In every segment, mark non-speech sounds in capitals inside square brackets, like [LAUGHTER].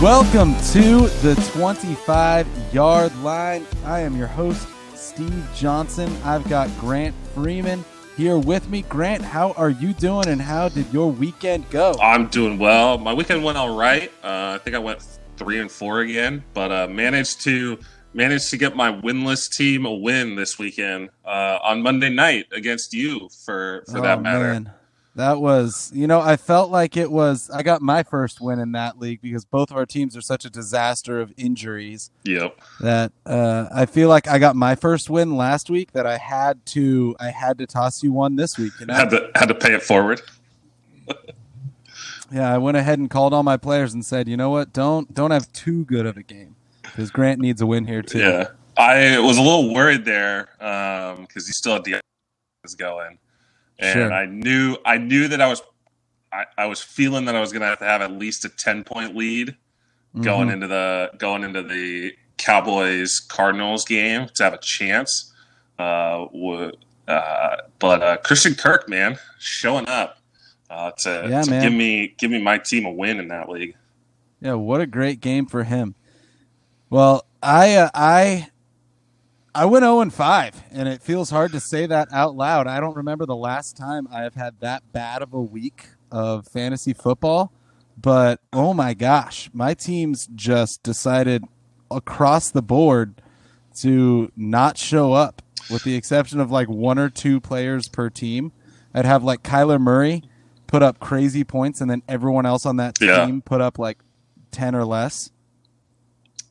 Welcome to the 25 yard line. I am your host, Steve Johnson. I've got Grant Freeman here with me. Grant, how are you doing and how did your weekend go? I'm doing well. My weekend went all right. Uh, I think I went three and four again, but uh, managed to managed to get my winless team a win this weekend uh, on Monday night against you for for Oh, that matter. man. That was, you know, I felt like it was. I got my first win in that league because both of our teams are such a disaster of injuries. Yep. that uh, I feel like I got my first win last week that I had to I had to toss you one this week. You know? Had to had to pay it forward. [LAUGHS] yeah, I went ahead and called all my players and said, you know what, don't don't have too good of a game because Grant needs a win here too. Yeah. I was a little worried there because he still had the was going, and Sure. I knew I knew that I was I, I was feeling that I was going to have to have at least a ten point lead going Mhm. into the going into the Cowboys Cardinals game to have a chance. Uh, would, uh, but uh, Christian Kirk, man, showing up uh, to, Yeah, to give me give me my team a win in that league. Yeah, what a great game for him. Well, I uh, I I went 0 and 5, and it feels hard to say that out loud. I don't remember the last time I have had that bad of a week of fantasy football, but oh my gosh, my teams just decided across the board to not show up, with the exception of like one or two players per team. I'd have like Kyler Murray put up crazy points, and then everyone else on that Yeah. team put up like 10 or less.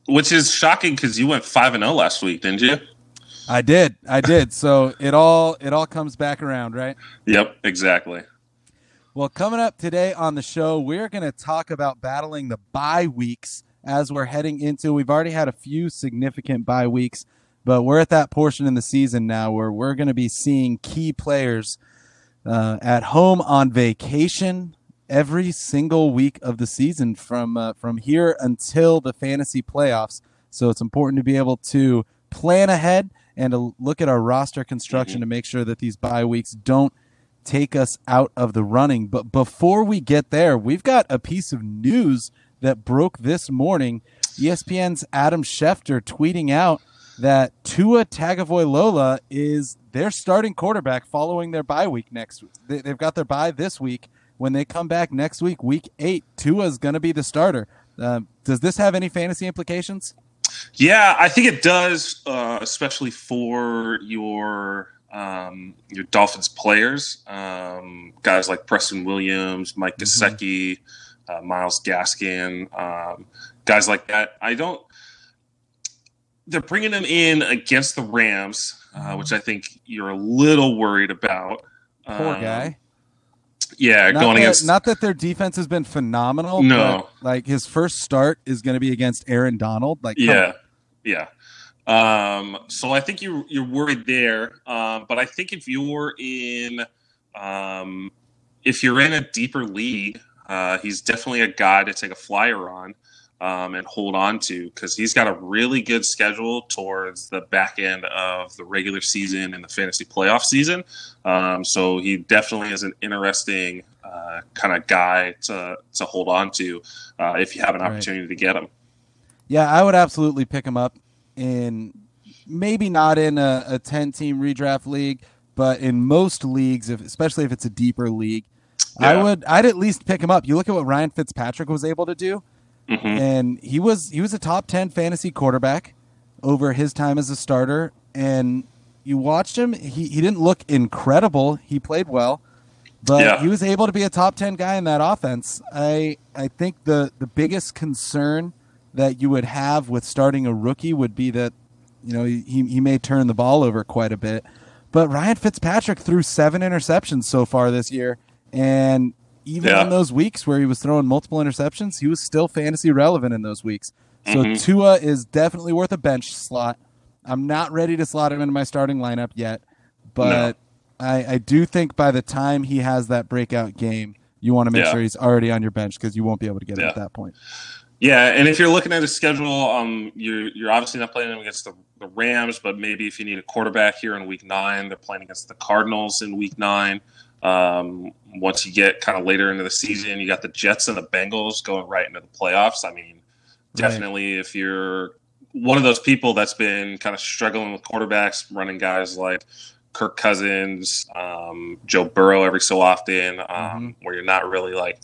Which is shocking because you went five and zero last week, didn't you? I did. I did. So it all it all comes back around, right? Yep, exactly. Well, coming up today on the show, we're going to talk about battling the bye weeks as we're heading into. We've already had a few significant bye weeks, but we're at that portion in the season now where we're going to be seeing key players uh, at home on vacation every single week of the season from uh, from here until the fantasy playoffs. So it's important to be able to plan ahead and to look at our roster construction to make sure that these bye weeks don't take us out of the running. But before we get there, we've got a piece of news that broke this morning. ESPN's Adam Schefter tweeting out that Tua Tagovailoa is their starting quarterback following their bye week next they've got their bye this week. When they come back next week, week eight, Tua is going to be the starter. Um, does this have any fantasy implications? Yeah, I think it does, uh, especially for your um, your Dolphins players, um, guys like Preston Williams, Mike Gesicki, uh, Myles Gaskin, um, guys like that. I don't. They're bringing them in against the Rams, uh, which I think you're a little worried about. Poor Um, guy. Yeah, not going that, against not that their defense has been phenomenal. No. but, like his first start is going to be against Aaron Donald. Like, yeah yeah um so i think you you're worried there um but i think if you're in um if you're in a deeper league uh he's definitely a guy to take a flyer on um and hold on to because he's got a really good schedule towards the back end of the regular season and the fantasy playoff season um so he definitely is an interesting uh, kind of guy to to hold on to uh, if you have an Right. opportunity to get him yeah, I would absolutely pick him up in maybe not in a, a ten team redraft league, but in most leagues, if, especially if it's a deeper league, I would I'd at least pick him up. You look at what Ryan Fitzpatrick was able to do. Mhm. and he was he was a top 10 fantasy quarterback over his time as a starter. And you watched him. He, he didn't look incredible. He played well. But Yeah. he was able to be a top 10 guy in that offense. I i think the the biggest concern that you would have with starting a rookie would be that you know he, he may turn the ball over quite a bit. But ryan fitzpatrick threw seven interceptions so far this year. And even Yeah. in those weeks where he was throwing multiple interceptions, he was still fantasy relevant in those weeks. So Mhm. Tua is definitely worth a bench slot. I'm not ready to slot him into my starting lineup yet, but I, I do think by the time he has that breakout game, you want to make Yeah. sure he's already on your bench because you won't be able to get him at that point. Yeah, and if you're looking at his schedule, um, you're you're obviously not playing him against the, the Rams, but maybe if you need a quarterback here in Week Nine, they're playing against the Cardinals in Week Nine. Um, once you get kind of later into the season, you got the Jets and the Bengals going right into the playoffs. I mean, definitely if you're one of those people that's been kind of struggling with quarterbacks, running guys like Kirk Cousins, um, Joe Burrow every so often, um, mm-hmm. where you're not really like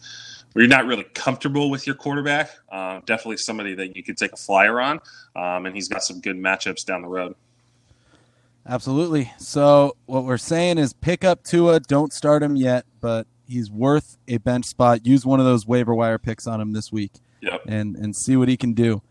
where you're not really comfortable with your quarterback. Uh, definitely somebody that you could take a flyer on, um, and he's got some good matchups down the road. Absolutely. So what we're saying is pick up Tua. Don't start him yet, but he's worth a bench spot. Use one of those waiver wire picks on him this week, yep. and and see what he can do.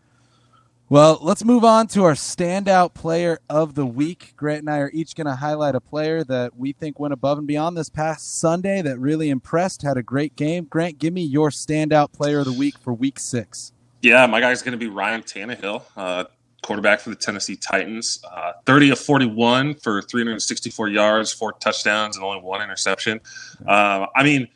Well, let's move on to our standout player of the week. Grant and I are each going to highlight a player that we think went above and beyond this past Sunday that really impressed, had a great game. Grant, give me your standout player of the week for week six. Yeah, my guy's going to be Ryan Tannehill, uh, quarterback for the Tennessee Titans. Uh, 30 of 41 for 364 yards, four touchdowns, and only one interception. Uh, I mean,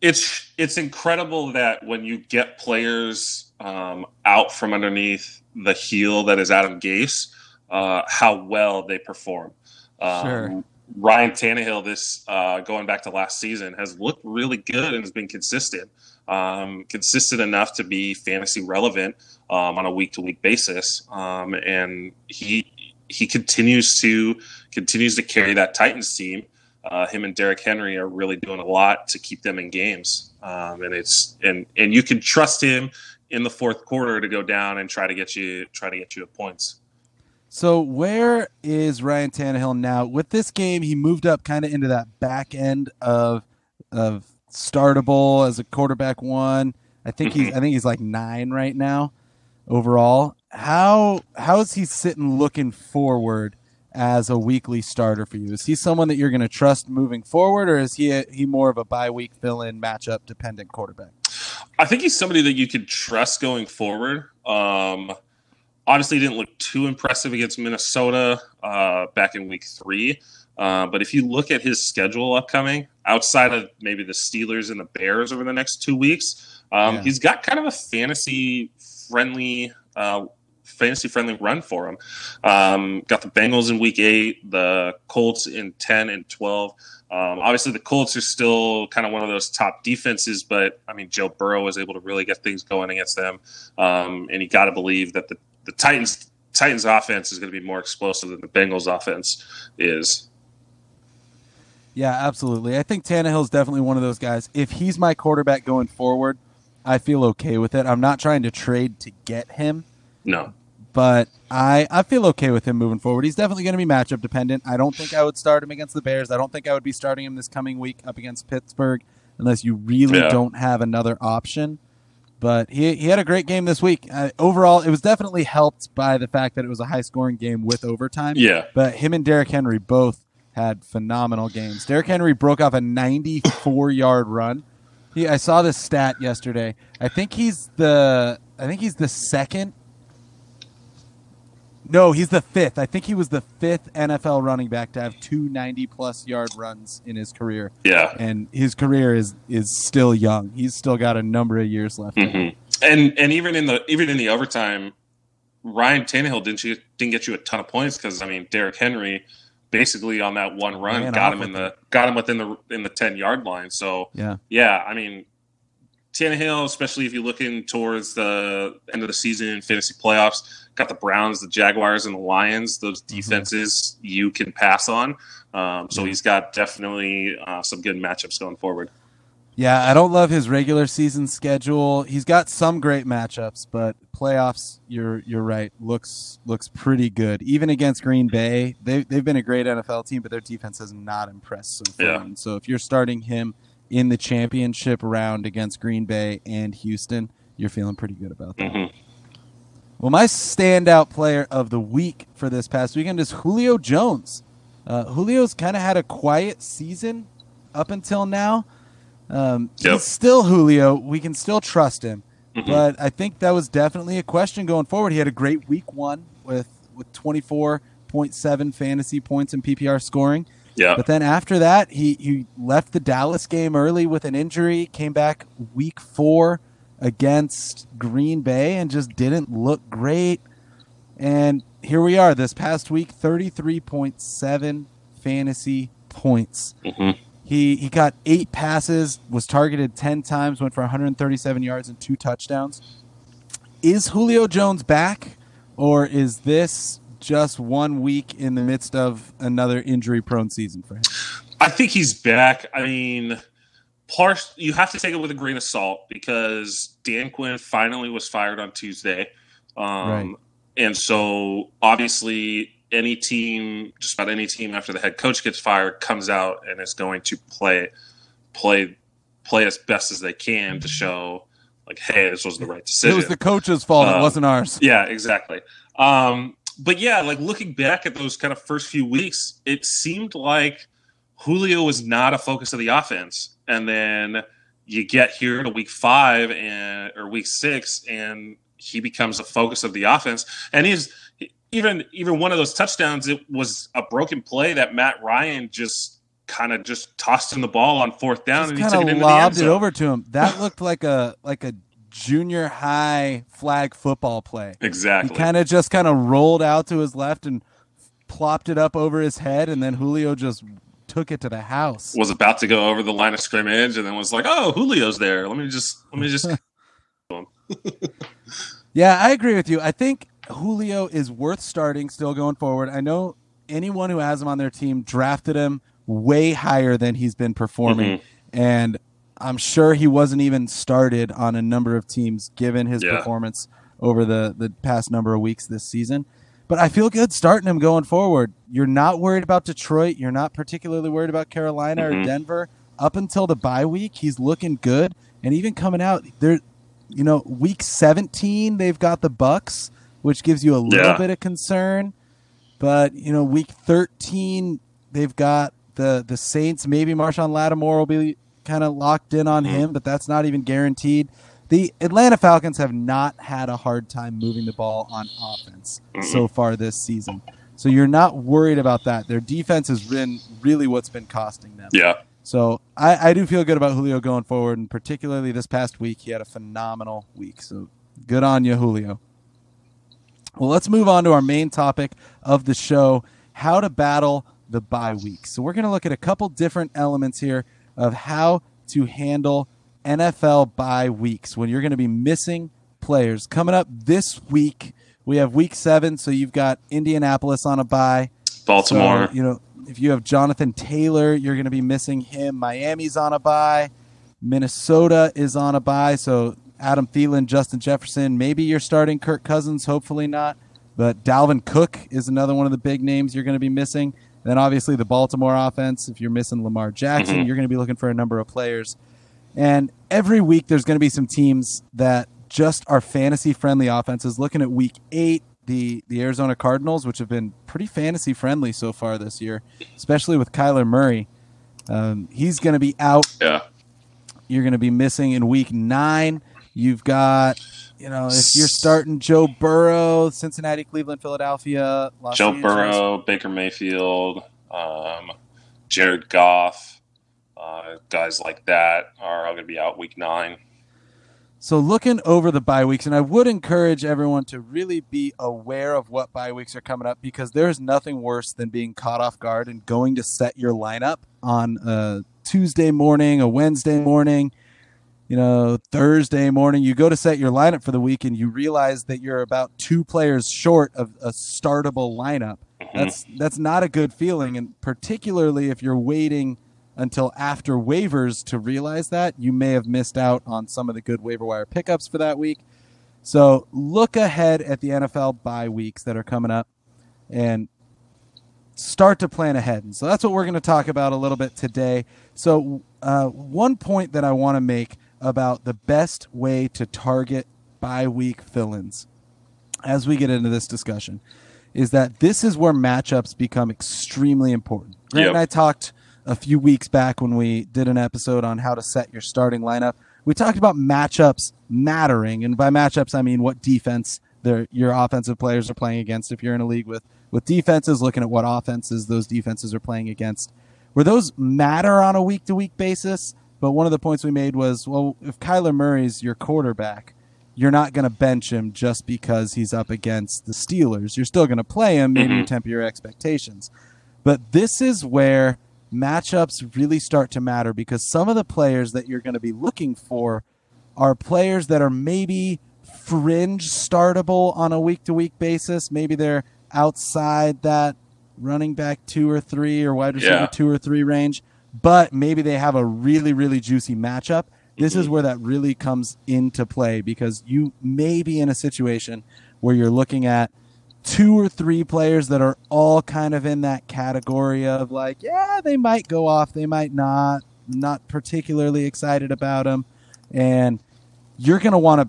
it's it's incredible that when you get players um, out from underneath the heel that is Adam Gase, uh, how well they perform. Um, sure. Ryan Tannehill, this uh, going back to last season, has looked really good and has been consistent, um, consistent enough to be fantasy relevant um, on a week to week basis, um, and he he continues to continues to carry that Titans team uh, him and Derrick Henry are really doing a lot to keep them in games, um, and it's and and you can trust him in the fourth quarter to go down and try to get you try to get you points. So where is Ryan Tannehill now? With this game, he moved up kind of into that back end of of startable as a quarterback one. I think he's I think he's like nine right now overall. How how is he sitting looking forward as a weekly starter for you? Is he someone that you're going to trust moving forward, or is he a, he more of a bye week fill in matchup dependent quarterback? I think he's somebody that you could trust going forward. Um, obviously, didn't look too impressive against Minnesota uh, back in week three. Uh, but if you look at his schedule upcoming, outside of maybe the Steelers and the Bears over the next two weeks, um, yeah. he's got kind of a fantasy friendly uh, fantasy friendly run for him. Um, got the Bengals in week eight, the Colts in 10 and 12. Um, obviously, the Colts are still kind of one of those top defenses, but I mean, Joe Burrow was able to really get things going against them. Um, and you got to believe that the, the Titans Titans offense is going to be more explosive than the Bengals offense is. Yeah, absolutely. I think Tannehill is definitely one of those guys. If he's my quarterback going forward, I feel okay with it. I'm not trying to trade to get him. No. But I, I feel okay with him moving forward. He's definitely going to be matchup dependent. I don't think I would start him against the Bears. I don't think I would be starting him this coming week up against Pittsburgh unless you really yeah. don't have another option. But he, he had a great game this week. Uh, overall, it was definitely helped by the fact that it was a high scoring game with overtime. Yeah. But him and Derrick Henry both had phenomenal games. Derrick Henry broke off a 94 yard run. He, I saw this stat yesterday. I think he's the I think he's the second no, he's the fifth. I think he was the fifth NFL running back to have two 90 plus yard runs in his career. Yeah. And his career is is still young. He's still got a number of years left. Mm-hmm. And and even in the even in the overtime, Ryan Tannehill didn't you, didn't get you a ton of points because I mean Derrick Henry basically on that one run Man, got him in the got him within the in the 10 yard line. So yeah, yeah, I mean Tannehill, especially if you're looking towards the end of the season in fantasy playoffs, got the Browns, the Jaguars, and the Lions. Those mm-hmm. defenses mm-hmm. you can pass on. Um, so he's got definitely uh, some good matchups going forward. Yeah, I don't love his regular season schedule. He's got some great matchups, but playoffs, you're you're right, looks looks pretty good. Even against Green Bay, they they've been a great NFL team, but their defense has not impressed so far. Yeah. And so if you're starting him in the championship round against Green Bay and Houston, you're feeling pretty good about that. Mm-hmm. Well, my standout player of the week for this past weekend is Julio Jones. Uh, Julio's kind of had a quiet season up until now. Um, yep. He's still Julio. We can still trust him. Mm-hmm. But I think that was definitely a question going forward. He had a great week one with, with 24.7 fantasy points in PPR scoring. Yeah. But then after that, he, he left the Dallas game early with an injury, came back week four against Green Bay and just didn't look great. And here we are this past week 33.7 fantasy points. Mm-hmm. He, he got eight passes, was targeted 10 times, went for 137 yards and two touchdowns. is Julio Jones back, or is this just one week in the midst of another injury-prone season for him? I think he's back. I mean, part you have to take it with a grain of salt because Dan Quinn finally was fired on Tuesday, um, right. and so obviously any team, just about any team after the head coach gets fired, comes out and is going to play play play as best as they can to show like, hey, this was the right decision. It was the coach's fault. Um, it wasn't ours. Yeah, exactly. Um, but yeah, like looking back at those kind of first few weeks, it seemed like Julio was not a focus of the offense, and then you get here to week five and or week six, and he becomes a focus of the offense, and he's even even one of those touchdowns. It was a broken play that Matt Ryan just kind of just tossed him the ball on fourth down just and he took it into lobbed the it over to him. That [LAUGHS] looked like a like a junior high flag football play. Exactly. He kind of just kind of rolled out to his left and plopped it up over his head, and then Julio just took it to the house. Was about to go over the line of scrimmage, and then was like, "Oh, Julio's there. Let me just let me just." [LAUGHS] yeah, I agree with you. I think Julio is worth starting still going forward. I know anyone who has him on their team drafted him way higher than he's been performing. Mm-hmm. And I'm sure he wasn't even started on a number of teams given his yeah. performance over the, the past number of weeks this season. But I feel good starting him going forward. You're not worried about Detroit. You're not particularly worried about Carolina mm-hmm. or Denver. Up until the bye week, he's looking good. And even coming out, there, you know, week 17, they've got the Bucs, which gives you a little yeah. bit of concern. But you know, week 13, they've got the the Saints, maybe Marshon Lattimore will be kind of locked in on him, but that's not even guaranteed. The Atlanta Falcons have not had a hard time moving the ball on offense so far this season. So you're not worried about that. Their defense has been really what's been costing them. Yeah. So I, I do feel good about Julio going forward, and particularly this past week, he had a phenomenal week. So good on you, Julio. Well, let's move on to our main topic of the show how to battle the bye week. So we're going to look at a couple different elements here of how to handle NFL bye weeks when you're going to be missing players. Coming up this week, we have week seven. So you've got Indianapolis on a bye, Baltimore. So, you know, if you have Jonathan Taylor, you're going to be missing him. Miami's on a bye. Minnesota is on a bye. So Adam Thielen, Justin Jefferson. Maybe you're starting Kirk Cousins. Hopefully not. But Dalvin Cook is another one of the big names you're going to be missing. And then obviously the Baltimore offense, if you're missing Lamar Jackson, mm-hmm. you're going to be looking for a number of players. And every week there's going to be some teams that just are fantasy friendly offenses. Looking at week eight, the the Arizona Cardinals, which have been pretty fantasy friendly so far this year, especially with Kyler Murray. Um, he's going to be out. Yeah. You're going to be missing in week nine. You've got you know, if you're starting Joe Burrow, Cincinnati, Cleveland, Philadelphia, Los Joe Angeles. Burrow, Baker Mayfield, um, Jared Goff, uh, guys like that are all going to be out week nine. So looking over the bye weeks, and I would encourage everyone to really be aware of what bye weeks are coming up because there's nothing worse than being caught off guard and going to set your lineup on a Tuesday morning, a Wednesday morning you know, Thursday morning, you go to set your lineup for the week and you realize that you're about two players short of a startable lineup. Mm-hmm. That's that's not a good feeling, and particularly if you're waiting until after waivers to realize that, you may have missed out on some of the good waiver wire pickups for that week. So look ahead at the NFL bye weeks that are coming up and start to plan ahead. And so that's what we're going to talk about a little bit today. So, uh, one point that I want to make about the best way to target bye week fill ins as we get into this discussion is that this is where matchups become extremely important. Grant yep. and I talked a few weeks back when we did an episode on how to set your starting lineup. We talked about matchups mattering, and by matchups I mean what defense your offensive players are playing against. If you're in a league with with defenses, looking at what offenses those defenses are playing against, where those matter on a week to week basis. But one of the points we made was, well, if Kyler Murray's your quarterback, you're not going to bench him just because he's up against the Steelers. You're still going to play him, maybe mm-hmm. temper your expectations. But this is where matchups really start to matter because some of the players that you're going to be looking for are players that are maybe fringe startable on a week to week basis. Maybe they're outside that running back two or three or wide receiver Yeah. two or three range, but maybe they have a really, really juicy matchup. This is Mhm. where that really comes into play because you may be in a situation where you're looking at two or three players that are all kind of in that category of like, yeah, they might go off, they might not, not particularly excited about them. And you're going to want to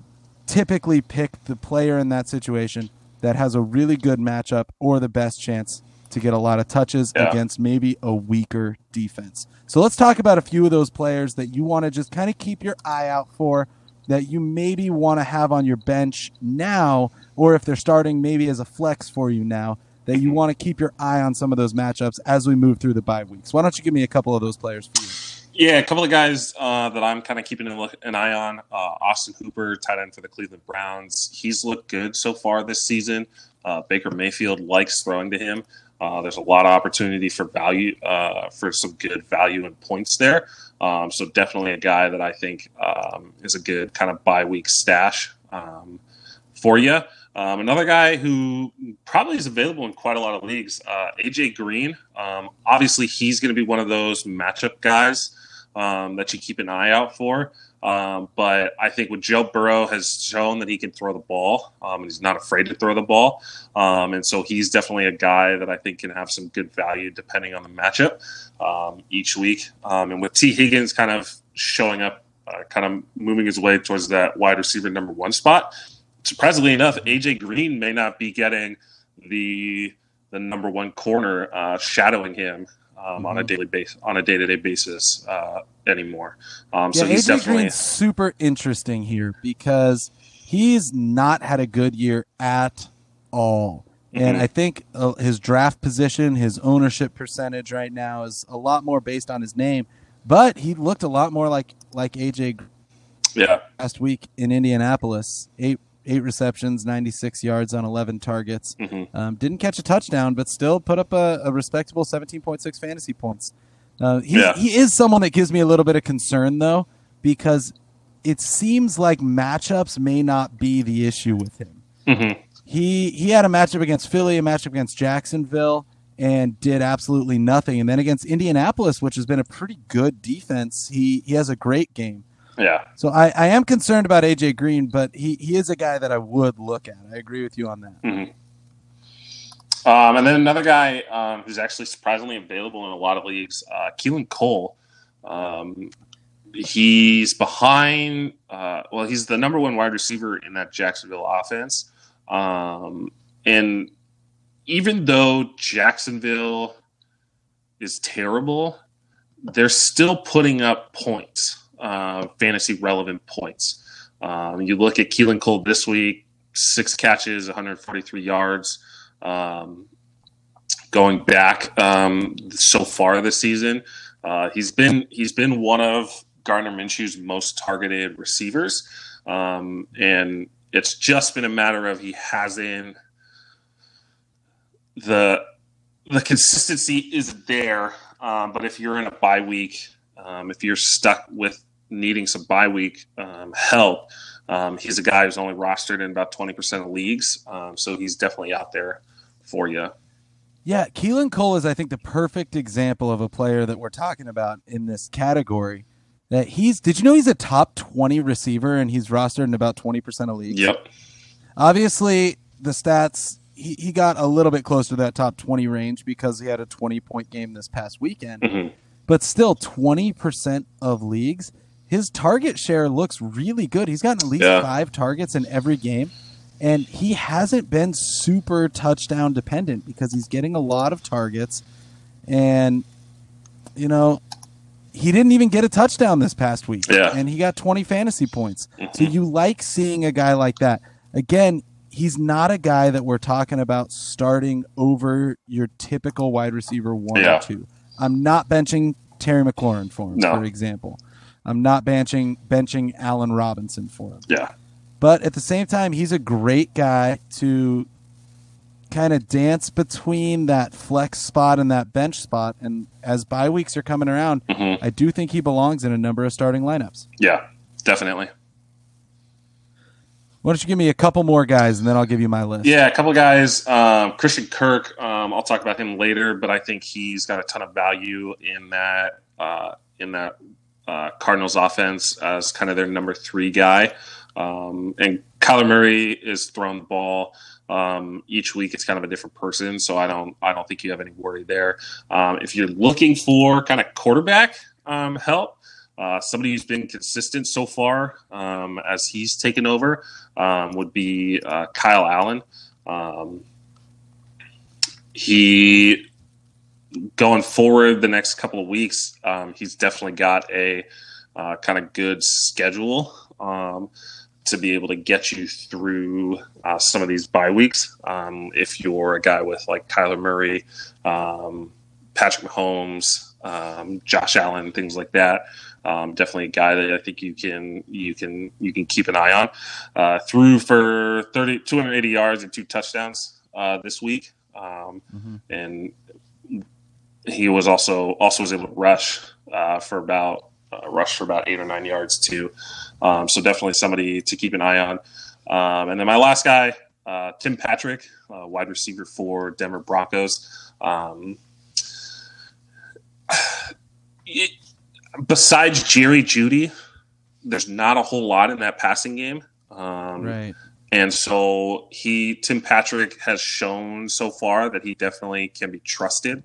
typically pick the player in that situation that has a really good matchup or the best chance to get a lot of touches Yeah. against maybe a weaker defense. So let's talk about a few of those players that you want to just kind of keep your eye out for that you maybe want to have on your bench now or if they're starting maybe as a flex for you now that you want to keep your eye on some of those matchups as we move through the bye weeks. Why don't you give me a couple of those players for you? Yeah, a couple of guys uh, that I'm kind of keeping an, eye on. Uh, Austin Hooper, tight end for the Cleveland Browns. He's looked good so far this season. Uh, Baker Mayfield likes throwing to him. Uh, there's a lot of opportunity for value, uh, for some good value and points there. Um, so definitely a guy that I think um, is a good kind of bye week stash um, for you. Um, another guy who probably is available in quite a lot of leagues, uh, AJ Green. Um, obviously, he's going to be one of those matchup guys um, that you keep an eye out for. Um, but I think what Joe Burrow has shown that he can throw the ball, um, and he's not afraid to throw the ball, um, and so he's definitely a guy that I think can have some good value depending on the matchup um, each week. Um, and with Tee Higgins kind of showing up, uh, kind of moving his way towards that wide receiver number one spot, surprisingly enough, AJ Green may not be getting the the number one corner uh, shadowing him um, on a Mhm. daily basis on a day to day basis uh, anymore. Um, Yeah, so he's AJ definitely Green's super interesting here because he's not had a good year at all. And Mhm. I think uh, his draft position, his ownership percentage right now is a lot more based on his name. But he looked a lot more like like AJ yeah last week in Indianapolis. Eight eight receptions, 96 yards on 11 targets. hmm Um, didn't catch a touchdown, but still put up a, a respectable 17.6 fantasy points. Uh, he, Yeah. he is someone that gives me a little bit of concern, though, because it seems like matchups may not be the issue with him. hmm He he had a matchup against Philly, a matchup against Jacksonville, and did absolutely nothing. And then against Indianapolis, which has been a pretty good defense, he he has a great game. Yeah So I, I am concerned about AJ Green, but he, he is a guy that I would look at. I agree with you on that. hmm Um, and then another guy um, who's actually surprisingly available in a lot of leagues, uh, Keelan Cole. Um, he's behind. Uh, well, he's the number one wide receiver in that Jacksonville offense. Um, and even though Jacksonville is terrible, they're still putting up points, uh, fantasy relevant points. Um, you look at Keelan Cole this week, six catches, 143 yards. Um, going back um, so far this season, uh, he's been he's been one of Gardner Minshew's most targeted receivers, um, and it's just been a matter of he hasn't the the consistency is there. Um, but if you're in a bye week, um, if you're stuck with needing some bye week um, help, um, he's a guy who's only rostered in about 20% of leagues. Um, so he's definitely out there for you. Yeah, Keelan Cole is, I think, the perfect example of a player that we're talking about in this category. That he's, did you know he's a top 20 receiver and he's rostered in about 20% of leagues? Yep. Obviously, the stats, he, he got a little bit closer to that top 20 range because he had a 20 point game this past weekend. Mhm. But still, 20% of leagues, his target share looks really good. He's gotten at least Yeah. five targets in every game. And he hasn't been super touchdown dependent because he's getting a lot of targets. And, you know, he didn't even get a touchdown this past week. Yeah. And he got 20 fantasy points. So Mhm. you like seeing a guy like that. Again, he's not a guy that we're talking about starting over your typical wide receiver one Yeah. or two. I'm not benching Terry McLaurin for him, No. for example. I'm not benching benching Allen Robinson for him. Yeah. But at the same time, he's a great guy to kind of dance between that flex spot and that bench spot. And as bye weeks are coming around, Mhm. I do think he belongs in a number of starting lineups. Yeah, definitely. Why don't you give me a couple more guys, and then I'll give you my list. Yeah, a couple guys. Um, Christian Kirk. Um, I'll talk about him later, but I think he's got a ton of value in that uh, in that uh, Cardinals offense as kind of their number three guy. Um, and Kyler Murray is throwing the ball um, each week. It's kind of a different person, so I don't I don't think you have any worry there. Um, if you're looking for kind of quarterback um, help, uh, somebody who's been consistent so far um, as he's taken over um, would be uh, Kyle Allen. He going forward the next couple of weeks, um, he's definitely got a uh, kind of good schedule um, to be able to get you through uh, some of these bye weeks. Um, if you're a guy with like Kyler Murray, Patrick Mahomes, Josh Allen, things like that. Um, definitely a guy that I think you can you can you can keep an eye on. Uh, threw for 30, 280 yards and two touchdowns uh, this week, um, mm-hmm. and he was also also was able to rush uh, for about uh, rush for about eight or nine yards too. Um, so definitely somebody to keep an eye on. Um, and then my last guy, uh, Tim Patrick, uh, wide receiver for Denver Broncos. Um, it, besides Jerry Jeudy, there's not a whole lot in that passing game. Um, right. And so he, Tim Patrick, has shown so far that he definitely can be trusted.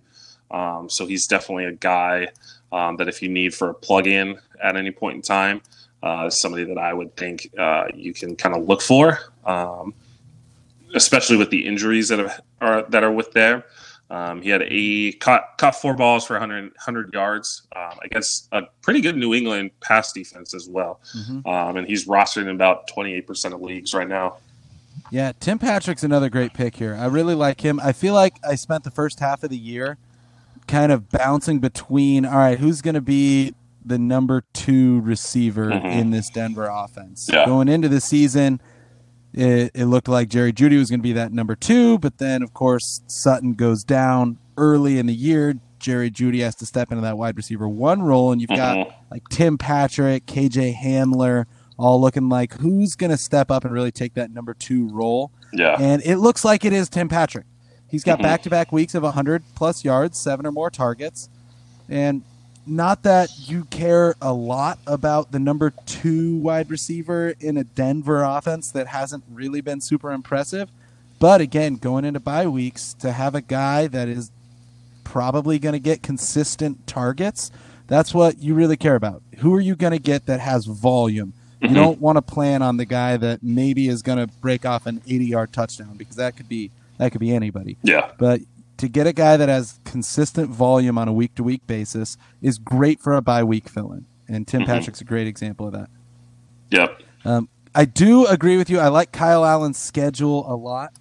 Um, so he's definitely a guy um, that if you need for a plug-in at any point in time, uh, somebody that I would think uh, you can kind of look for, um, especially with the injuries that have, are that are with there. Um, he had a caught, caught four balls for 100, 100 yards um, against a pretty good New England pass defense as well. Mm-hmm. Um, and he's rostered in about 28% of leagues right now. Yeah, Tim Patrick's another great pick here. I really like him. I feel like I spent the first half of the year kind of bouncing between, all right, who's going to be the number two receiver mm-hmm. in this Denver offense? Yeah. Going into the season – it, it looked like Jerry Jeudy was going to be that number two, but then of course Sutton goes down early in the year. Jerry Jeudy has to step into that wide receiver one role, and you've got mm-hmm. like Tim Patrick, KJ Hamler, all looking like who's going to step up and really take that number two role. Yeah, and it looks like it is Tim Patrick. He's got back to back weeks of 100 plus yards, seven or more targets, and not that you care a lot about the number two wide receiver in a Denver offense that hasn't really been super impressive. But again, going into bye weeks, to have a guy that is probably going to get consistent targets, that's what you really care about. Who are you going to get that has volume? Mm-hmm. You don't want to plan on the guy that maybe is going to break off an 80 yard touchdown because that could be that could be anybody. Yeah. But to get a guy that has consistent volume on a week to week basis is great for a bye week fill in. And Tim mm-hmm. Patrick's a great example of that. Yep. Um, I do agree with you. I like Kyle Allen's schedule a lot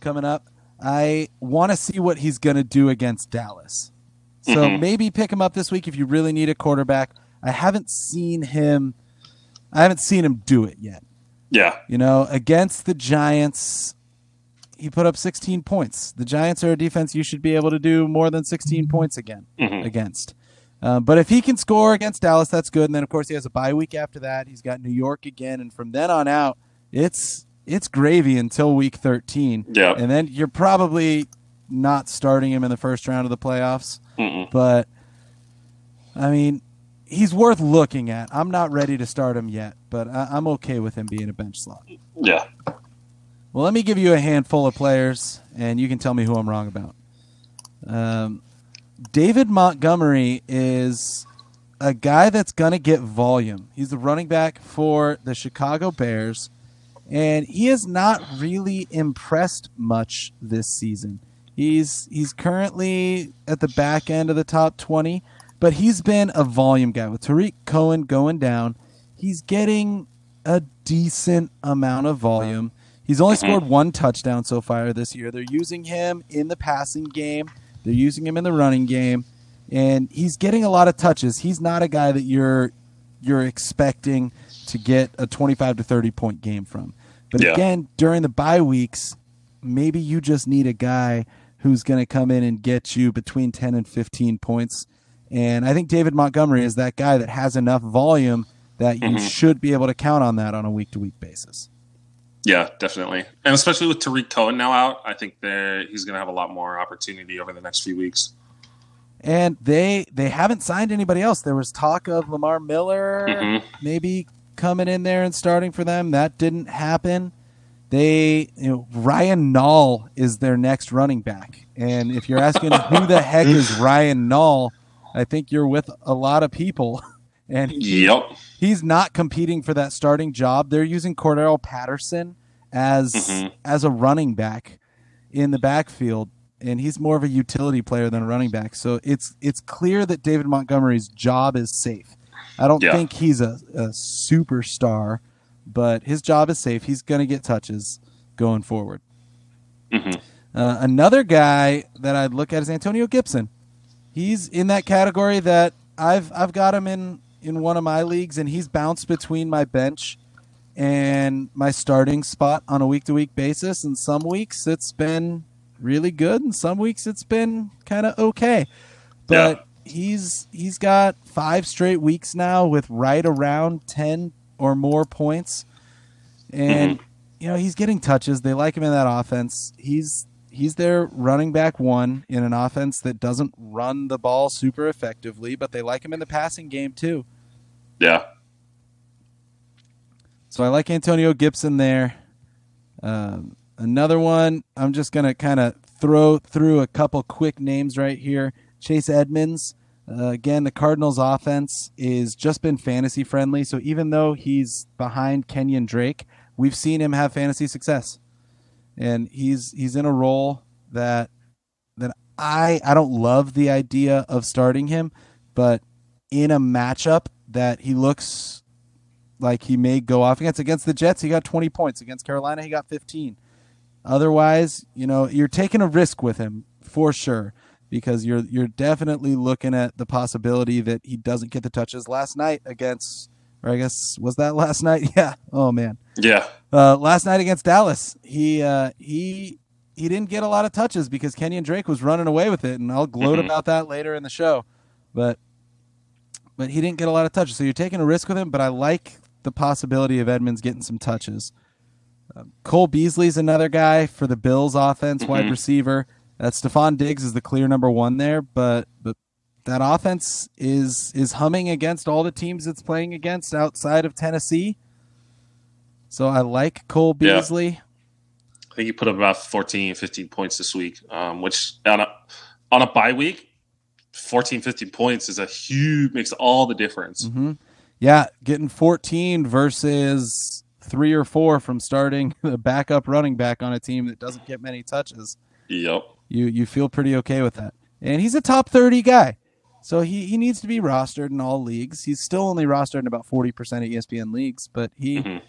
coming up. I want to see what he's going to do against Dallas. So mm-hmm. maybe pick him up this week if you really need a quarterback. I haven't seen him. I haven't seen him do it yet. Yeah. You know, against the Giants, he put up 16 points. The Giants are a defense you should be able to do more than 16 points again mm-hmm. against. Uh, but if he can score against Dallas, that's good. And then of course he has a bye week after that. He's got New York again, and from then on out, it's it's gravy until week 13. Yeah, and then you're probably not starting him in the first round of the playoffs. Mm-mm. But I mean, he's worth looking at. I'm not ready to start him yet, but I- I'm okay with him being a bench slot. Yeah. Well, let me give you a handful of players, and you can tell me who I'm wrong about. Um, David Montgomery is a guy that's going to get volume. He's the running back for the Chicago Bears, and he has not really impressed much this season. He's he's currently at the back end of the top 20, but he's been a volume guy with Tarik Cohen going down. He's getting a decent amount of volume. He's only mm-hmm. scored one touchdown so far this year. They're using him in the passing game. They're using him in the running game, and he's getting a lot of touches. He's not a guy that you're you're expecting to get a 25 to 30 point game from. But yeah. again, during the bye weeks, maybe you just need a guy who's going to come in and get you between 10 and 15 points. And I think David Montgomery is that guy that has enough volume that you mm-hmm. should be able to count on that on a week to week basis. Yeah, definitely, and especially with Tarik Cohen now out, I think there he's going to have a lot more opportunity over the next few weeks. And they they haven't signed anybody else. There was talk of Lamar Miller Mhm. maybe coming in there and starting for them. That didn't happen. They, you know, Ryan Nall is their next running back. And if you're asking who the heck is [LAUGHS] Ryan Nall, I think you're with a lot of people. [LAUGHS] And he- Yep. he's not competing for that starting job. They're using Cordarrelle Patterson as Mhm. as a running back in the backfield, and he's more of a utility player than a running back. So it's it's clear that David Montgomery's job is safe. I don't Yeah. think he's a, a superstar, but his job is safe. He's going to get touches going forward. Mhm. Uh, another guy that I'd look at is Antonio Gibson. He's in that category that I've I've got him in in one of my leagues, and he's bounced between my bench and my starting spot on a week to week basis. And some weeks it's been really good, and some weeks it's been kind of okay. But he's he's got five straight weeks now with right around ten or more points, and mm-hmm. you know he's getting touches. They like him in that offense. He's he's their running back one in an offense that doesn't run the ball super effectively, but they like him in the passing game too. Yeah. So I like Antonio Gibson there. Um, another one, I'm just going to kind of throw through a couple quick names right here. Chase Edmonds. Uh, again, the Cardinals' offense is just been fantasy friendly. So even though he's behind Kenyan Drake, we've seen him have fantasy success, and he's he's in a role that that I I don't love the idea of starting him, but in a matchup that he looks like he may go off against against the Jets, he got 20 points. Against Carolina, he got 15. Otherwise, you know, you're taking a risk with him for sure because you're you're definitely looking at the possibility that he doesn't get the touches last night against or I guess was that last night? [LAUGHS] Yeah. Oh man. Yeah. Uh, last night against Dallas, he uh, he he didn't get a lot of touches because Kenyan Drake was running away with it, and I'll gloat Mhm. about that later in the show. But but he didn't get a lot of touches, so you're taking a risk with him. But I like the possibility of Edmonds getting some touches. Um, Cole Beasley's another guy for the Bills offense, wide Mhm. receiver. Uh, Stefon Diggs is the clear number one there, but but that offense is is humming against all the teams it's playing against outside of Tennessee. So I like Cole Yeah. Beasley. I think he put up about 14, 15 points this week, um, which on a on a bye week, 14, 15 points is a huge makes all the difference. hmm Yeah, getting 14 versus three or four from starting [LAUGHS] the backup running back on a team that doesn't get many touches. Yep. You you feel pretty okay with that. And he's a top 30 guy. So he, he needs to be rostered in all leagues. He's still only rostered in about 40% of ESPN leagues, but he Mhm.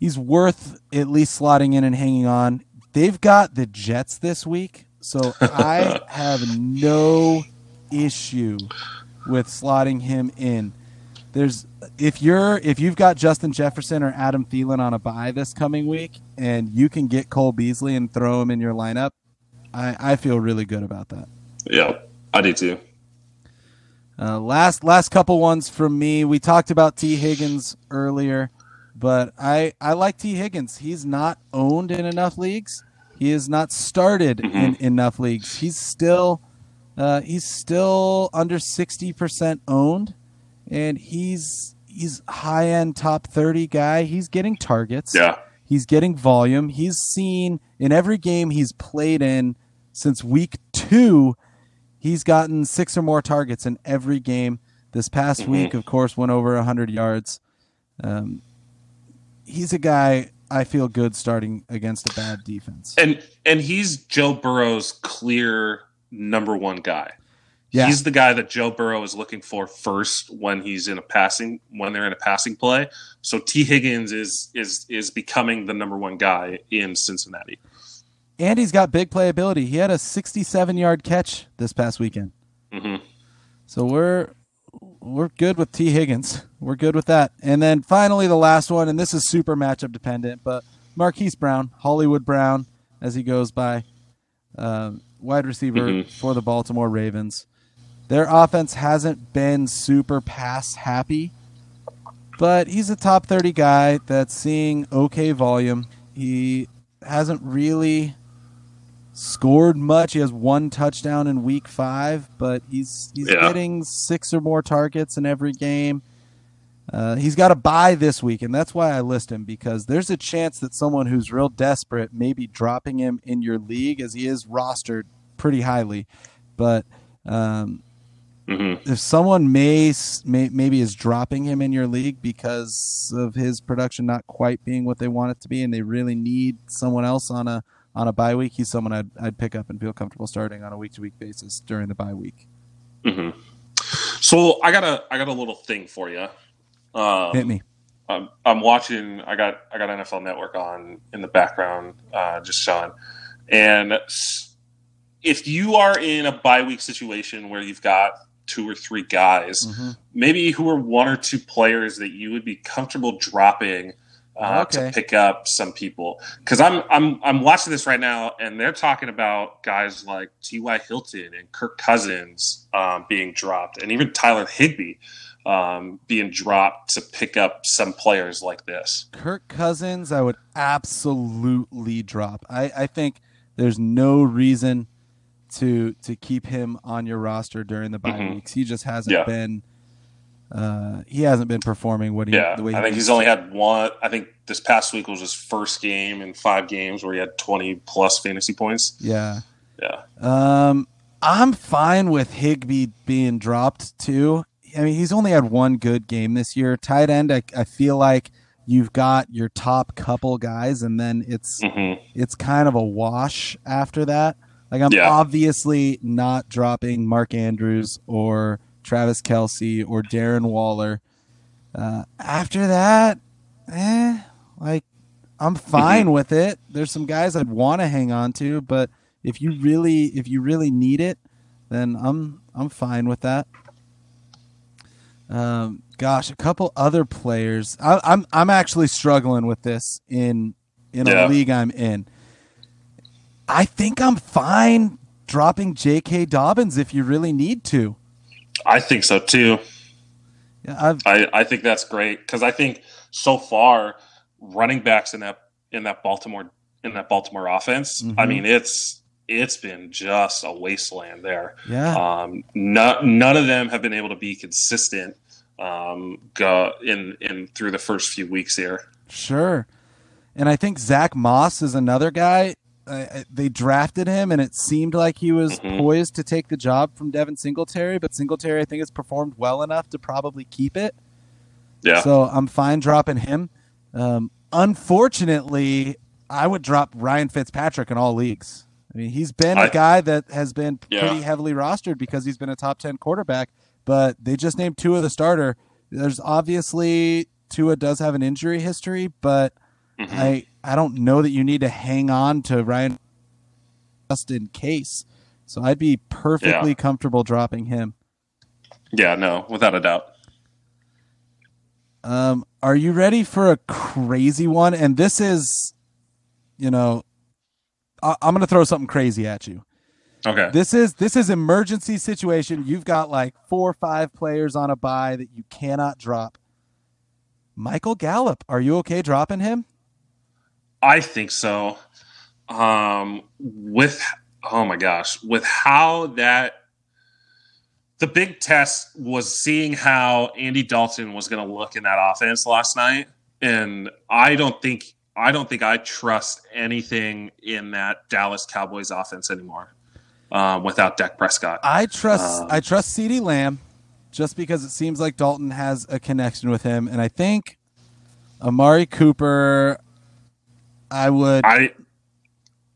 he's worth at least slotting in and hanging on. They've got the Jets this week, so [LAUGHS] I have no issue with slotting him in. There's if you're if you've got Justin Jefferson or Adam Thielen on a bye this coming week, and you can get Cole Beasley and throw him in your lineup, I, I feel really good about that. Yeah, I do too. Uh, last last couple ones from me. We talked about Tee Higgins earlier, but I I like Tee Higgins. He's not owned in enough leagues. He is not started in enough leagues. He's still uh, he's still under sixty percent owned, and he's he's high end top thirty guy. He's getting targets. Yeah. He's getting volume. He's seen in every game he's played in since week two. He's gotten six or more targets in every game. This past Mhm. week, of course, went over 100 yards. Um, he's a guy I feel good starting against a bad defense. And and he's Joe Burrow's clear number one guy. Yeah. He's the guy that Joe Burrow is looking for first when he's in a passing when they're in a passing play. So Tee Higgins is is is becoming the number one guy in Cincinnati. And he's got big playability. He had a 67 yard catch this past weekend. hmm So we're we're good with Tee Higgins. We're good with that. And then finally the last one, and this is super matchup dependent, but Marquise Brown, Hollywood Brown, as he goes by, um, wide receiver Mhm. for the Baltimore Ravens. Their offense hasn't been super pass happy, but he's a top 30 guy that's seeing okay volume. He hasn't really scored much. He has one touchdown in week five, but he's he's Yeah. getting six or more targets in every game. Uh, he's got a buy this week, and that's why I list him because there's a chance that someone who's real desperate may be dropping him in your league, as he is rostered pretty highly. But um, hmm if someone may, may maybe is dropping him in your league because of his production not quite being what they want it to be, and they really need someone else on a on a bye week, he's someone I'd I'd pick up and feel comfortable starting on a week to week basis during the bye week. hmm So I got a I got a little thing for you. Um, Hit me. I'm, I'm watching. I got I got NFL Network on in the background, uh, just Sean. And if you are in a bye week situation where you've got two or three guys, Mhm. maybe who are one or two players that you would be comfortable dropping uh, Okay. to pick up some people, because I'm I'm I'm watching this right now, and they're talking about guys like T.Y. Hilton and Kirk Cousins um, being dropped, and even Tyler Higbee um, being dropped to pick up some players like this. Kirk Cousins, I would absolutely drop. I, I think there's no reason to to keep him on your roster during the bye Mhm. weeks. He just hasn't Yeah. been. Uh, he hasn't been performing what he. Yeah, the way I think he's only had one. I think this past week was his first game in five games where he had 20 plus fantasy points. Yeah. Yeah. Um, I'm fine with Higbee being dropped too. I mean, he's only had one good game this year. Tight end, I, I feel like you've got your top couple guys, and then it's hmm it's kind of a wash after that. Like I'm Yeah. obviously not dropping Mark Andrews or Travis Kelce or Darren Waller. Uh, after that, eh, like I'm fine with it. There's some guys I'd want to hang on to, but if you really if you really need it, then I'm I'm fine with that. Um, gosh, a couple other players. I, I'm I'm actually struggling with this in in Yeah. a league I'm in. I think I'm fine dropping J.K. Dobbins if you really need to. I think so too. Yeah, I've, I, I think that's great because I think so far running backs in that in that Baltimore in that Baltimore offense. I Mhm. mean, it's it's been just a wasteland there. yeah, Um, no, none of them have been able to be consistent um, go in in through the first few weeks here. sure. And I think Zach Moss is another guy. Uh, they drafted him, and it seemed like he was Mhm. poised to take the job from Devin Singletary. But Singletary, I think, has performed well enough to probably keep it. Yeah, So I'm fine dropping him. Um, unfortunately, I would drop Ryan Fitzpatrick in all leagues. I mean, he's been a I- guy that has been Yeah. pretty heavily rostered because he's been a top 10 quarterback, but they just named Tua the starter. There's obviously Tua does have an injury history, but Mhm. I I don't know that you need to hang on to Ryan just in case. So I'd be perfectly Yeah. comfortable dropping him. yeah, no, without a doubt. Um, are you ready for a crazy one? And this is, you know, I- I'm going to throw something crazy at you. Okay, This is this is emergency situation. You've got like four or five players on a buy that you cannot drop. Michael Gallup, are you okay dropping him? I think so. Um, with oh my gosh, with how that the big test was seeing how Andy Dalton was going to look in that offense last night, and I don't think I don't think I trust anything in that Dallas Cowboys offense anymore um, without Dak Prescott. I trust Um, I trust CeeDee Lamb just because it seems like Dalton has a connection with him and I think Amari Cooper I would I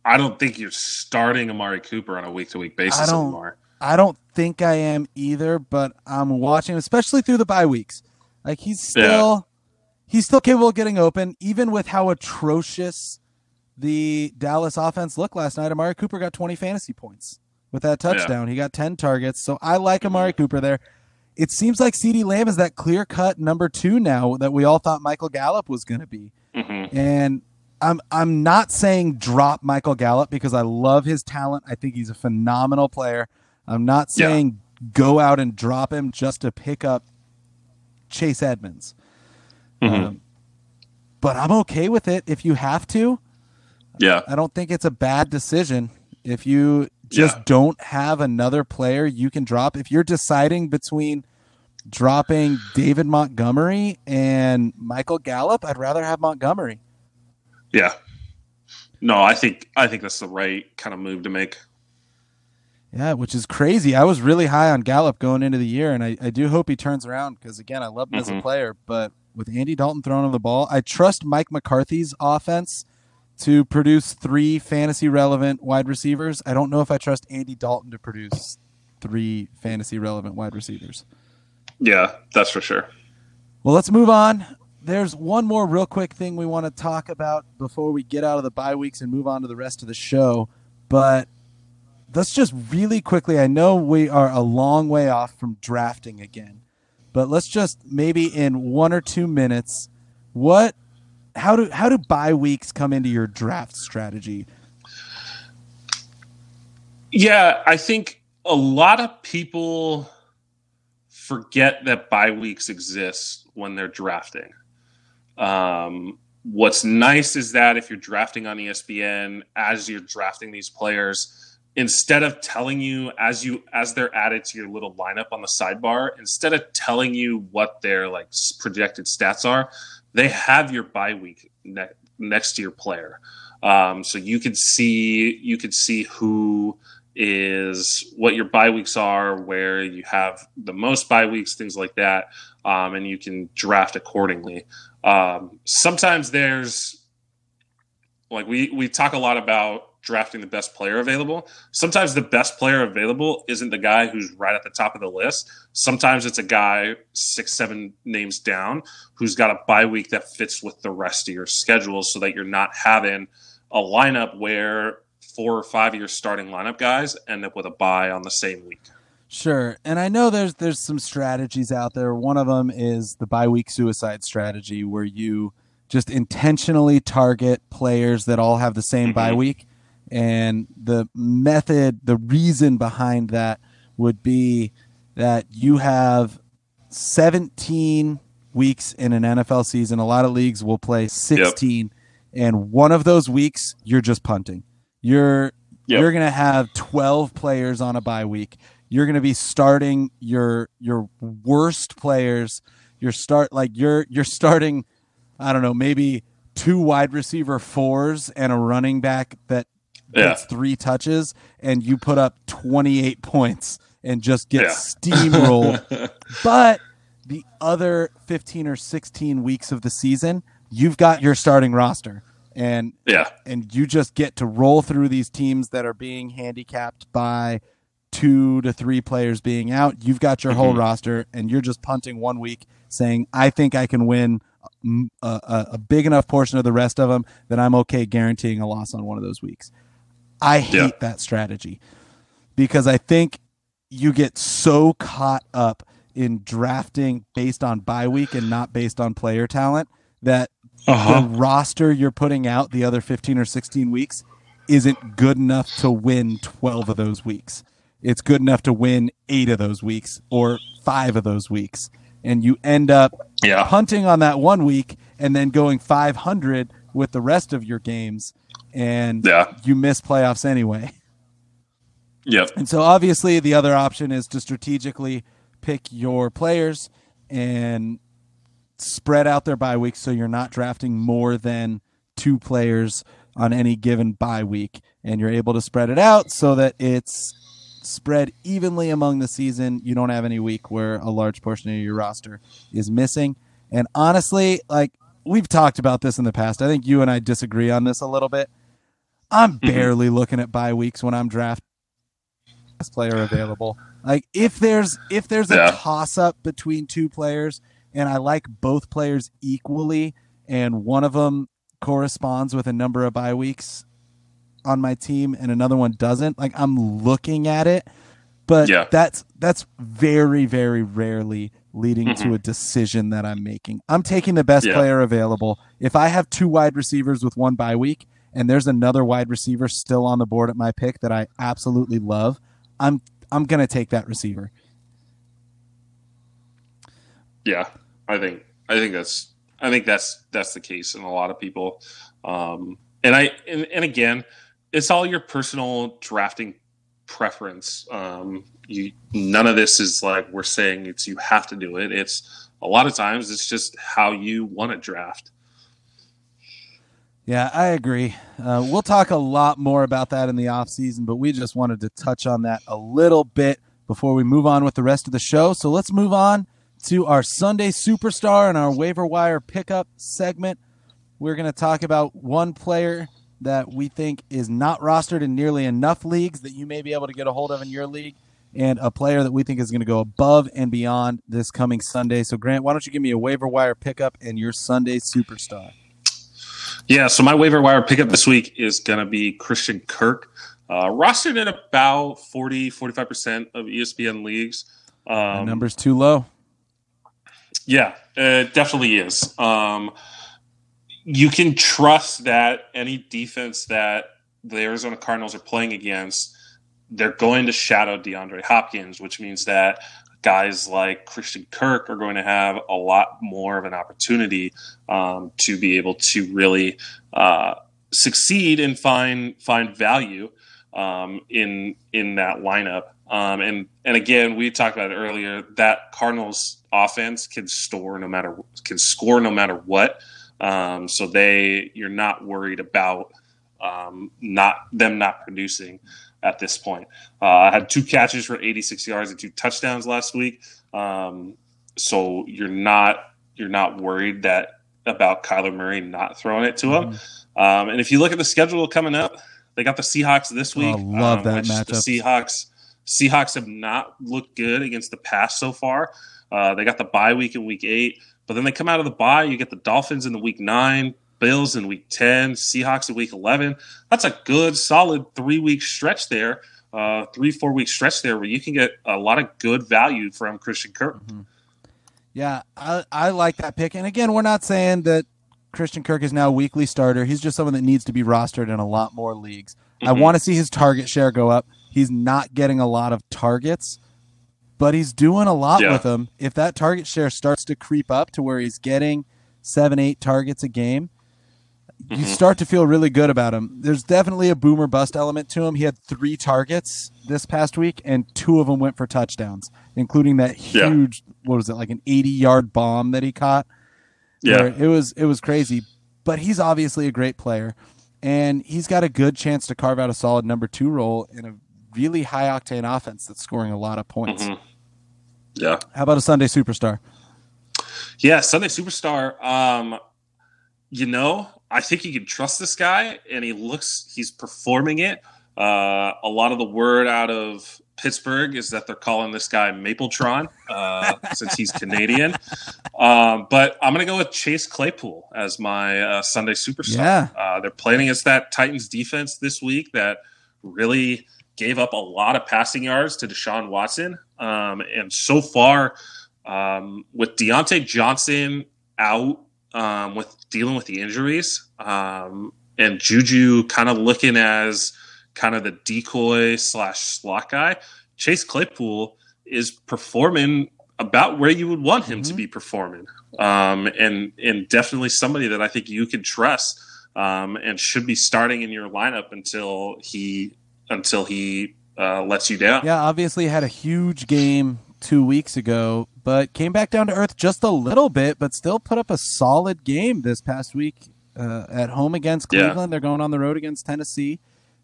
I don't think you're starting Amari Cooper on a week to week I basis don't- anymore. I don't think I am either, but I'm watching, especially through the bye weeks. Like he's still he's still capable of getting open, even with how atrocious the Dallas offense looked last night. Amari Cooper got 20 fantasy points with that touchdown. He got 10 targets. So I like Amari Cooper there. It seems like CeeDee Lamb is that clear cut number two now that we all thought Michael Gallup was going to be. hmm And I'm I'm not saying drop Michael Gallup because I love his talent. I think he's a phenomenal player. I'm not Yeah. saying go out and drop him just to pick up Chase Edmonds. Hmm Um, but I'm okay with it if you have to. Yeah. I don't think it's a bad decision if you just Yeah. don't have another player you can drop. If you're deciding between dropping David Montgomery and Michael Gallup, I'd rather have Montgomery. Yeah. No, I think I think that's the right kind of move to make. Yeah, which is crazy. I was really high on Gallup going into the year, and I, I do hope he turns around because, again, I love him as a Mhm. player. But with Andy Dalton throwing him the ball, I trust Mike McCarthy's offense to produce three fantasy relevant wide receivers. I don't know if I trust Andy Dalton to produce three fantasy relevant wide receivers. Yeah, that's for sure. Well, let's move on. There's one more real quick thing we want to talk about before we get out of the bye weeks and move on to the rest of the show. But let's just really quickly, I know we are a long way off from drafting again, but let's just maybe in one or two minutes, what how do how do bye weeks come into your draft strategy? Yeah, I think a lot of people forget that bye weeks exist when they're drafting. Um, what's nice is that if you're drafting on ESPN as you're drafting these players, instead of telling you as you as they're added to your little lineup on the sidebar, instead of telling you what their like projected stats are, they have your bye week ne- next to your player. Um, so you could see you could see who is what your bye weeks are, where you have the most bye weeks, things like that, um, and you can draft accordingly. Um, sometimes there's like we we talk a lot about drafting the best player available. Sometimes the best player available isn't the guy who's right at the top of the list. Sometimes it's a guy six, seven names down who's got a bye week that fits with the rest of your schedule so that you're not having a lineup where four or five of your starting lineup guys end up with a bye on the same week. Sure, and I know there's there's some strategies out there. One of them is the bye week suicide strategy, where you just intentionally target players that all have the same bye Mhm. week, and the method, the reason behind that would be that you have 17 weeks in an NFL season. A lot of leagues will play 16, and one of those weeks you're just punting. You're Yep. you're going to have 12 players on a bye week. You're going to be starting your your worst players. Your start like you're you're starting I don't know, maybe two wide receiver fours and a running back that Yeah. gets three touches and you put up 28 points and just get Yeah. steamrolled. [LAUGHS] but the other 15 or 16 weeks of the season, you've got your starting roster. And yeah. and you just get to roll through these teams that are being handicapped by two to three players being out. You've got your whole Mhm. roster, and you're just punting one week, saying, "I think I can win mm, a, a, a big enough portion of the rest of them that I'm okay guaranteeing a loss on one of those weeks." I hate Yeah. that strategy because I think you get so caught up in drafting based on bye week and not based on player talent that Uh-huh. the roster you're putting out the other 15 or 16 weeks isn't good enough to win 12 of those weeks. It's good enough to win eight of those weeks or five of those weeks. And you end up Yeah. punting on that one week and then going 500 with the rest of your games. And Yeah. you miss playoffs anyway. [LAUGHS] Yep. And so obviously the other option is to strategically pick your players and spread out their bye weeks so you're not drafting more than two players on any given bye week and you're able to spread it out so that it's spread evenly among the season. You don't have any week where a large portion of your roster is missing. And honestly, like we've talked about this in the past. I think you and I disagree on this a little bit. I'm mm-hmm. barely looking at bye weeks when I'm drafting best player available. Like if there's if there's a toss up between two players and I like both players equally and one of them corresponds with a number of bye weeks on my team and another one doesn't, like I'm looking at it, but Yeah. that's that's very very rarely leading to mm-hmm. a decision that I'm making. I'm taking the best Yeah. player available. If I have two wide receivers with one bye week and there's another wide receiver still on the board at my pick that I absolutely love, I'm I'm to take that receiver. Yeah, I think I think that's I think that's that's the case in a lot of people. Um, and I and, and again, it's all your personal drafting preference. Um, you none of this is like we're saying it's you have to do it. It's a lot of times it's just how you want to draft. Yeah, I agree. Uh, we'll talk a lot more about that in the off season, but we just wanted to touch on that a little bit before we move on with the rest of the show. So let's move on to our Sunday superstar and our waiver wire pickup segment. We're going to talk about one player that we think is not rostered in nearly enough leagues that you may be able to get a hold of in your league, and a player that we think is going to go above and beyond this coming Sunday. So, Grant, why don't you give me a waiver wire pickup and your Sunday superstar? Yeah, so my waiver wire pickup this week is going to be Christian Kirk, uh, rostered in about 40, 45% of ESPN leagues. Um, number's too low. Yeah, it definitely is. Um, you can trust that any defense that the Arizona Cardinals are playing against, they're going to shadow DeAndre Hopkins, which means that guys like Christian Kirk are going to have a lot more of an opportunity um, to be able to really uh, succeed and find find value um, in in that lineup. Um, and and again, we talked about it earlier. That Cardinals offense can store no matter can score no matter what. Um, so they, you're not worried about um, not them not producing at this point. Uh, I had two catches for 86 yards and two touchdowns last week. Um, so you're not you're not worried that about Kyler Murray not throwing it to him. Mm-hmm. Um, and if you look at the schedule coming up, they got the Seahawks this week. Oh, love um, that matchup. The Seahawks Seahawks have not looked good against the pass so far. Uh, they got the bye week in week eight. But then they come out of the bye. You get the Dolphins in the week nine, Bills in week 10, Seahawks in week 11. That's a good, solid three week stretch there, uh, three, four week stretch there where you can get a lot of good value from Christian Kirk. Mm-hmm. Yeah, I, I like that pick. And again, we're not saying that Christian Kirk is now a weekly starter. He's just someone that needs to be rostered in a lot more leagues. Mm-hmm. I want to see his target share go up. He's not getting a lot of targets but he's doing a lot yeah. with them. If that target share starts to creep up to where he's getting seven, eight targets a game. You start to feel really good about him. There's definitely a boomer bust element to him. He had three targets this past week, and two of them went for touchdowns, including that huge yeah. what was it like an 80 yard bomb that he caught. Yeah, it was it was crazy. But he's obviously a great player, and he's got a good chance to carve out a solid number two role in a really high octane offense that's scoring a lot of points. Mm-hmm. Yeah. How about a Sunday superstar? Yeah, Sunday superstar. Um, you know, I think you can trust this guy, and he looks he's performing it. Uh, a lot of the word out of Pittsburgh is that they're calling this guy Mapletron uh, [LAUGHS] since he's Canadian. Um, but I'm going to go with Chase Claypool as my uh, Sunday superstar. Yeah. Uh, they're playing against that Titans defense this week that really gave up a lot of passing yards to Deshaun Watson. Um, and so far, um, with Diontae Johnson out um, with dealing with the injuries, um, and Juju kind of looking as kind of the decoy slash slot guy, Chase Claypool is performing about where you would want him mm-hmm. to be performing, um, and and definitely somebody that I think you can trust. Um, and should be starting in your lineup until he until he uh, lets you down. Yeah, obviously had a huge game two weeks ago, but came back down to earth just a little bit, but still put up a solid game this past week uh, at home against Cleveland. Yeah. They're going on the road against Tennessee.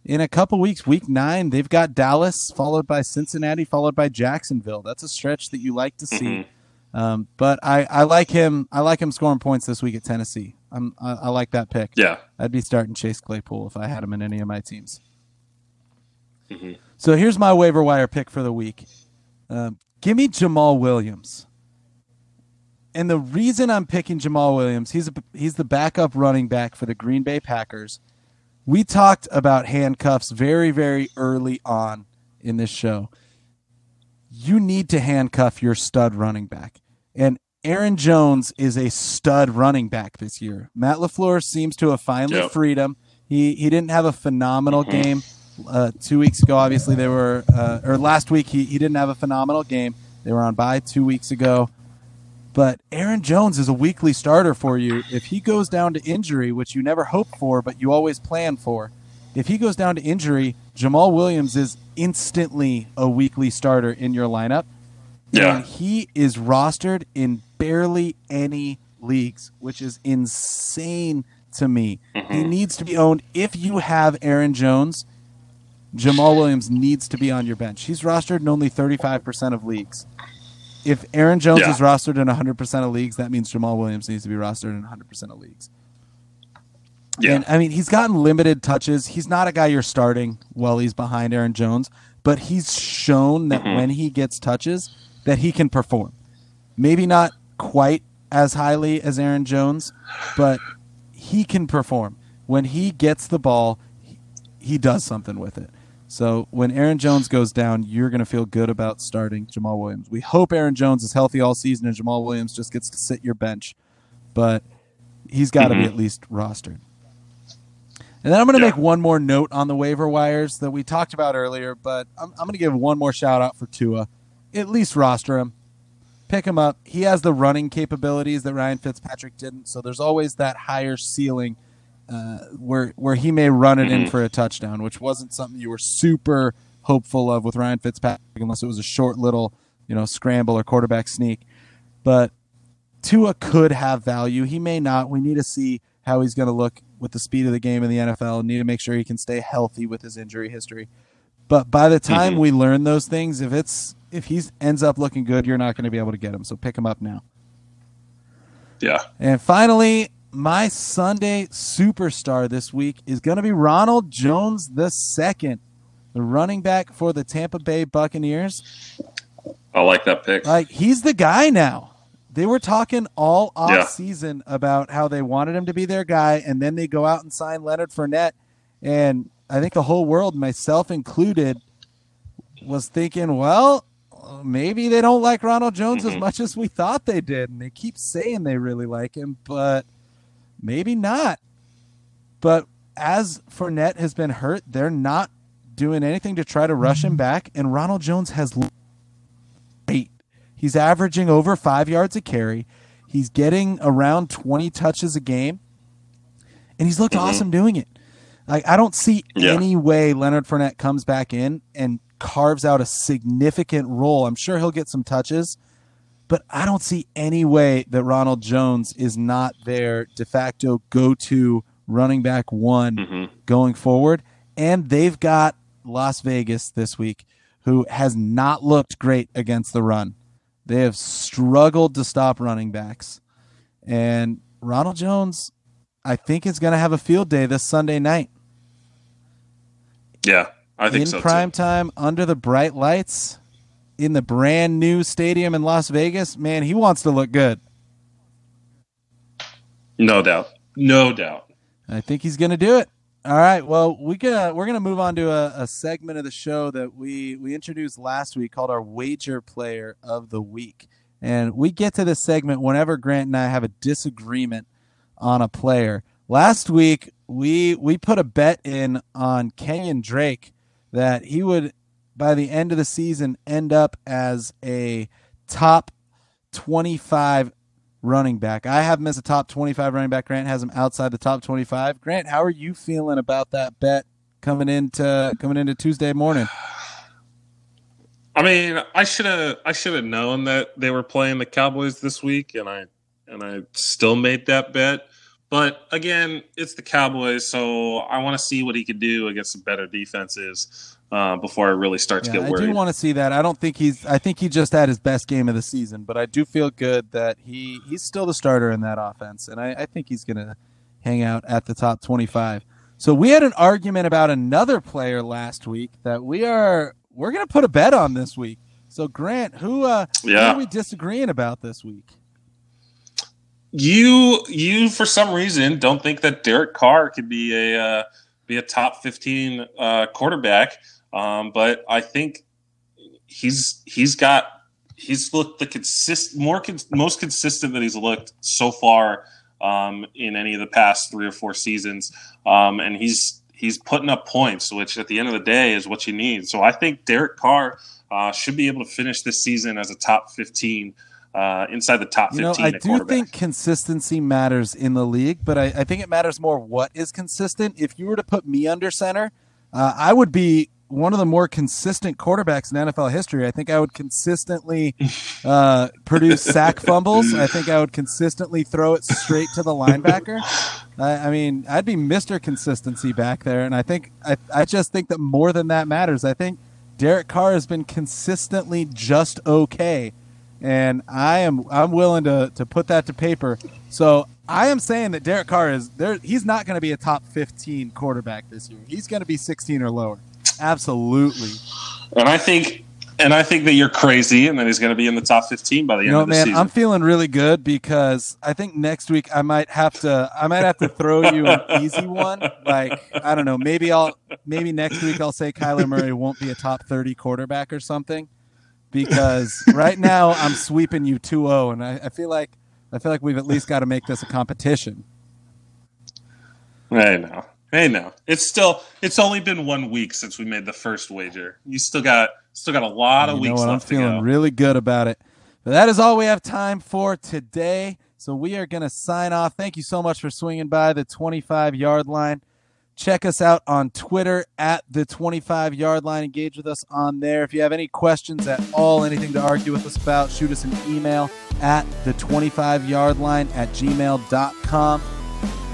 In a couple weeks, week nine, they've got Dallas, followed by Cincinnati, followed by Jacksonville. That's a stretch that you like to see. Mm-hmm. Um, but I, I like him. I like him scoring points this week at Tennessee. I'm, I, I like that pick. Yeah, I'd be starting Chase Claypool if I had him in any of my teams. Mm-hmm. So here's my waiver wire pick for the week. Um, give me Jamaal Williams. And the reason I'm picking Jamaal Williams, he's a, he's the backup running back for the Green Bay Packers. We talked about handcuffs very very early on in this show. You need to handcuff your stud running back. And Aaron Jones is a stud running back this year. Matt LaFleur seems to have finally yep. freed him. He he didn't have a phenomenal mm-hmm. game uh, two weeks ago. Obviously, they were, uh, or last week, he, he didn't have a phenomenal game. They were on bye two weeks ago. But Aaron Jones is a weekly starter for you. If he goes down to injury, which you never hope for, but you always plan for, if he goes down to injury, Jamaal Williams is instantly a weekly starter in your lineup. Yeah. And he is rostered in barely any leagues, which is insane to me. Mm-hmm. He needs to be owned. If you have Aaron Jones, Jamaal Williams needs to be on your bench. He's rostered in only 35% of leagues. If Aaron Jones Yeah. is rostered in 100% of leagues, that means Jamaal Williams needs to be rostered in 100% of leagues. Yeah. And I mean, he's gotten limited touches. He's not a guy you're starting while he's behind Aaron Jones, but he's shown that Mhm. when he gets touches, that he can perform. Maybe not quite as highly as Aaron Jones, but he can perform. When he gets the ball, he, he does something with it. So when Aaron Jones goes down, you're going to feel good about starting Jamaal Williams. We hope Aaron Jones is healthy all season and Jamaal Williams just gets to sit your bench, but he's got to be Mhm. at least rostered. And then I'm going to Yeah. make one more note on the waiver wires that we talked about earlier, but I'm, I'm going to give one more shout out for Tua. At least roster him. Pick him up. He has the running capabilities that Ryan Fitzpatrick didn't, so there's always that higher ceiling uh, where where he may run it in Mhm. for a touchdown, which wasn't something you were super hopeful of with Ryan Fitzpatrick, unless it was a short little you know scramble or quarterback sneak. But Tua could have value. He may not. We need to see how he's going to look with the speed of the game in the NFL. Need to make sure he can stay healthy with his injury history. But by the time Mhm. we learn those things, if it's if he ends up looking good, you're not going to be able to get him. So pick him up now. yeah. And finally, my Sunday superstar this week is going to be Ronald Jones the second, the running back for the Tampa Bay Buccaneers. I like that pick. Like he's the guy now. They were talking all off Yeah. season about how they wanted him to be their guy, and then they go out and sign Leonard Fournette. And I think the whole world, myself included, was thinking, well, maybe they don't like Ronald Jones as Mhm. much as we thought they did. And they keep saying they really like him, but maybe not. But as Fournette has been hurt, they're not doing anything to try to rush him back. And Ronald Jones has great. He's averaging over five yards a carry. He's getting around 20 touches a game. And he's looked Mhm. awesome doing it. Like I don't see Yeah. any way Leonard Fournette comes back in and carves out a significant role. I'm sure he'll get some touches, but I don't see any way that Ronald Jones is not their de facto go-to running back one hmm going forward. And they've got Las Vegas this week, who has not looked great against the run. They have struggled to stop running backs. And Ronald Jones, I think, is going to have a field day this Sunday night. Yeah. I think in so prime too. time, under the bright lights, in the brand new stadium in Las Vegas. Man, he wants to look good. No doubt. No doubt. I think he's going to do it. All right. Well, we gonna uh, we're gonna move on to a, a segment of the show that we we introduced last week called our wager player of the week, and we get to this segment whenever Grant and I have a disagreement on a player. Last week we we put a bet in on Kenyan Drake that he would by the end of the season end up as a top twenty five running back. I have him as a top 25 running back. Grant has him outside the top 25. Grant, how are you feeling about that bet coming into coming into Tuesday morning? I mean, I should have I should have known that they were playing the Cowboys this week, and I and I still made that bet. But again, it's the Cowboys, so I want to see what he could do against some better defenses uh, before I really start to get I worried. I do want to see that. I don't think he's I think he just had his best game of the season, but I do feel good that he he's still the starter in that offense, and I, I think he's gonna hang out at the top 25. So we had an argument about another player last week that we are we're gonna put a bet on this week. So Grant, who uh who Yeah. are we disagreeing about this week? You you for some reason don't think that Derek Carr could be a uh, be a top fifteen uh, quarterback, um, but I think he's he's got he's looked the consist more most consistent that he's looked so far um, in any of the past three or four seasons, um, and he's he's putting up points, which at the end of the day is what you need. So I think Derek Carr uh, should be able to finish this season as a top fifteen uh, inside the top You know. I do think consistency matters in the league, but I, I think it matters more what is consistent. If you were to put me under center, uh, I would be one of the more consistent quarterbacks in NFL history. I think I would consistently [LAUGHS] uh, produce sack fumbles. I think I would consistently throw it straight to the linebacker. I, I mean, I'd be Mr. Consistency back there, and I think I, I just think that more than that matters. I think Derek Carr has been consistently just okay and I am I'm willing to to put that to paper. So I am saying that Derek Carr is there. He's not going to be a top 15 quarterback this year. He's going to be 16 or lower. Absolutely. and I think, and I think that you're crazy, and that he's going to be in the top fifteen by the You end know, of the man, season. I'm feeling really good because I think next week I might have to I might have to throw you an easy one. Like I don't know, maybe I'll maybe next week I'll say Kyler Murray won't be a top 30 quarterback or something. Because [LAUGHS] right now I'm sweeping you 2-0, and I, I feel like I feel like we've at least got to make this a competition. I know. I know. It's still. It's only been one week since we made the first wager. You still got still got a lot of You know weeks what? I'm left to feeling go. really good about it. But that is all we have time for today. So we are going to sign off. Thank you so much for swinging by the 25 yard line. Check us out on Twitter at the 25 yard line. Engage with us on there. If you have any questions at all, anything to argue with us about, shoot us an email at the 25 yard line at gmail.com.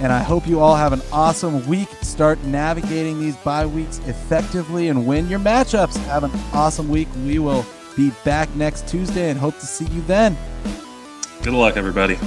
And I hope you all have an awesome week. Start navigating these bye weeks effectively and win your matchups. Have an awesome week. We will be back next Tuesday and hope to see you then. Good luck, everybody.